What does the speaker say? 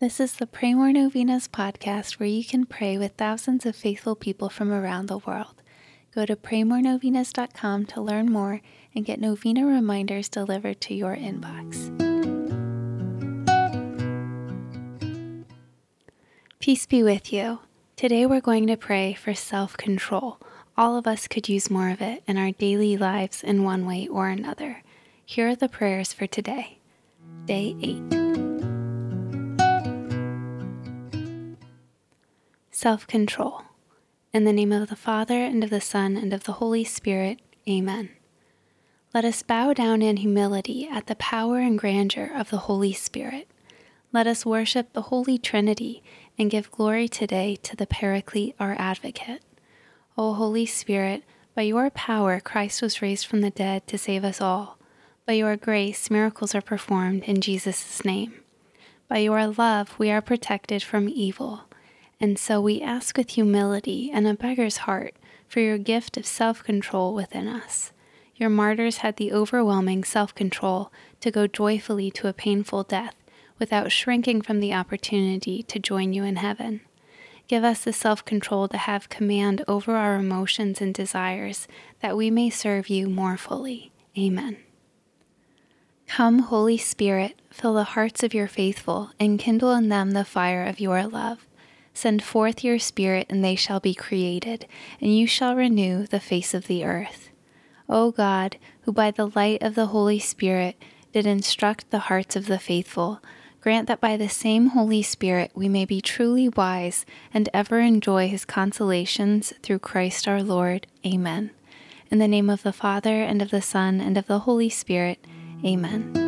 This is the Pray More Novenas podcast where you can pray with thousands of faithful people from around the world. Go to praymorenovenas.com to learn more and get novena reminders delivered to your inbox. Peace be with you. Today we're going to pray for self control. All of us could use more of it in our daily lives in one way or another. Here are the prayers for today. Day 8. Self control. In the name of the Father, and of the Son, and of the Holy Spirit. Amen. Let us bow down in humility at the power and grandeur of the Holy Spirit. Let us worship the Holy Trinity and give glory today to the Paraclete, our advocate. O Holy Spirit, by your power Christ was raised from the dead to save us all. By your grace, miracles are performed in Jesus' name. By your love, we are protected from evil. And so we ask with humility and a beggar's heart for your gift of self control within us. Your martyrs had the overwhelming self control to go joyfully to a painful death without shrinking from the opportunity to join you in heaven. Give us the self control to have command over our emotions and desires that we may serve you more fully. Amen. Come, Holy Spirit, fill the hearts of your faithful and kindle in them the fire of your love. Send forth your Spirit, and they shall be created, and you shall renew the face of the earth. O God, who by the light of the Holy Spirit did instruct the hearts of the faithful, grant that by the same Holy Spirit we may be truly wise and ever enjoy his consolations through Christ our Lord. Amen. In the name of the Father, and of the Son, and of the Holy Spirit. Amen.